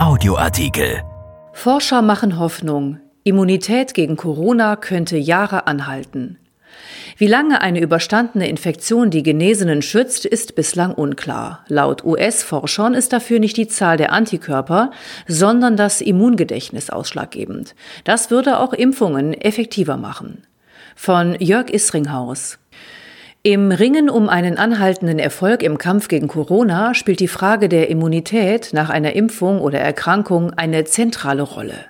Audioartikel. Forscher machen Hoffnung. Immunität gegen Corona könnte Jahre anhalten. Wie lange eine überstandene Infektion die Genesenen schützt, ist bislang unklar. Laut US-Forschern ist dafür nicht die Zahl der Antikörper, sondern das Immungedächtnis ausschlaggebend. Das würde auch Impfungen effektiver machen. Von Jörg Isringhaus. Im Ringen um einen anhaltenden Erfolg im Kampf gegen Corona spielt die Frage der Immunität nach einer Impfung oder Erkrankung eine zentrale Rolle.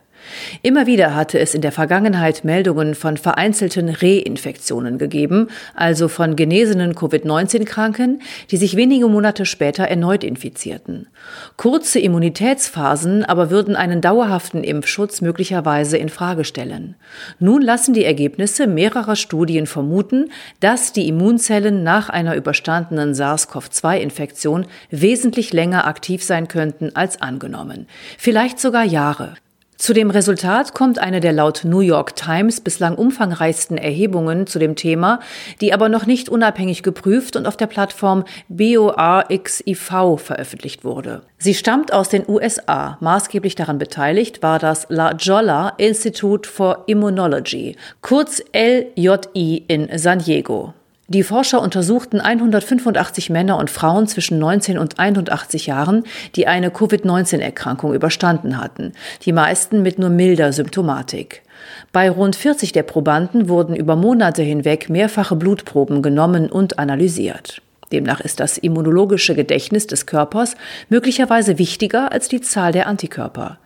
Immer wieder hatte es in der Vergangenheit Meldungen von vereinzelten Reinfektionen gegeben, also von genesenen Covid-19-Kranken, die sich wenige Monate später erneut infizierten. Kurze Immunitätsphasen aber würden einen dauerhaften Impfschutz möglicherweise in Frage stellen. Nun lassen die Ergebnisse mehrerer Studien vermuten, dass die Immunzellen nach einer überstandenen SARS-CoV-2-Infektion wesentlich länger aktiv sein könnten als angenommen. Vielleicht sogar Jahre. Zu dem Resultat kommt eine der laut New York Times bislang umfangreichsten Erhebungen zu dem Thema, die aber noch nicht unabhängig geprüft und auf der Plattform BORXIV veröffentlicht wurde. Sie stammt aus den USA. Maßgeblich daran beteiligt war das La Jolla Institute for Immunology, kurz LJI in San Diego. Die Forscher untersuchten 185 Männer und Frauen zwischen 19 und 81 Jahren, die eine Covid-19-Erkrankung überstanden hatten, die meisten mit nur milder Symptomatik. Bei rund 40 der Probanden wurden über Monate hinweg mehrfache Blutproben genommen und analysiert. Demnach ist das immunologische Gedächtnis des Körpers möglicherweise wichtiger als die Zahl der Antikörper.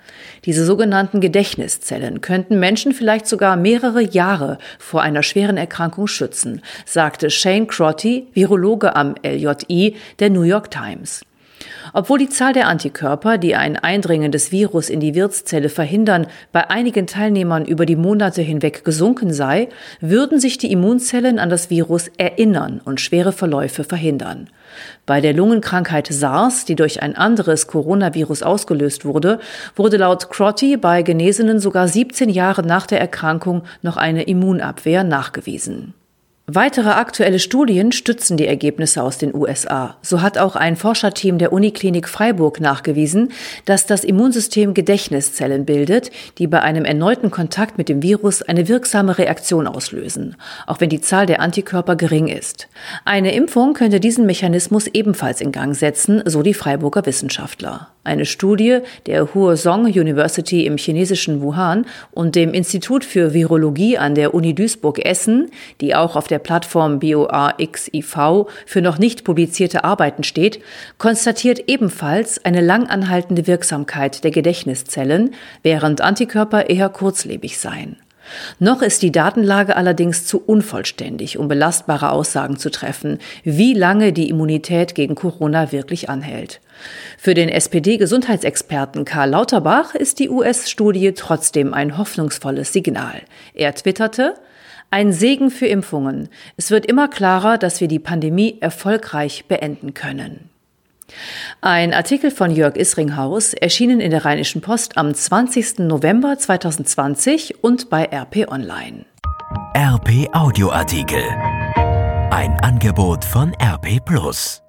Diese sogenannten Gedächtniszellen könnten Menschen vielleicht sogar mehrere Jahre vor einer schweren Erkrankung schützen, sagte Shane Crotty, Virologe am LJI der New York Times. Obwohl die Zahl der Antikörper, die ein Eindringen des Virus in die Wirtszelle verhindern, bei einigen Teilnehmern über die Monate hinweg gesunken sei, würden sich die Immunzellen an das Virus erinnern und schwere Verläufe verhindern. Bei der Lungenkrankheit SARS, die durch ein anderes Coronavirus ausgelöst wurde, wurde laut Crotty bei Genesenen sogar 17 Jahre nach der Erkrankung noch eine Immunabwehr nachgewiesen. Weitere aktuelle Studien stützen die Ergebnisse aus den USA. So hat auch ein Forscherteam der Uniklinik Freiburg nachgewiesen, dass das Immunsystem Gedächtniszellen bildet, die bei einem erneuten Kontakt mit dem Virus eine wirksame Reaktion auslösen, auch wenn die Zahl der Antikörper gering ist. Eine Impfung könnte diesen Mechanismus ebenfalls in Gang setzen, so die Freiburger Wissenschaftler. Eine Studie der Huazhong University im chinesischen Wuhan und dem Institut für Virologie an der Uni Duisburg-Essen, die auch auf der Plattform BOAXIV für noch nicht publizierte Arbeiten steht, konstatiert ebenfalls eine langanhaltende Wirksamkeit der Gedächtniszellen, während Antikörper eher kurzlebig seien. Noch ist die Datenlage allerdings zu unvollständig, um belastbare Aussagen zu treffen, wie lange die Immunität gegen Corona wirklich anhält. Für den SPD-Gesundheitsexperten Karl Lauterbach ist die US-Studie trotzdem ein hoffnungsvolles Signal. Er twitterte, ein Segen für Impfungen. Es wird immer klarer, dass wir die Pandemie erfolgreich beenden können. Ein Artikel von Jörg Isringhaus, erschienen in der Rheinischen Post am 20. November 2020 und bei RP Online. RP Audioartikel. Ein Angebot von RP Plus.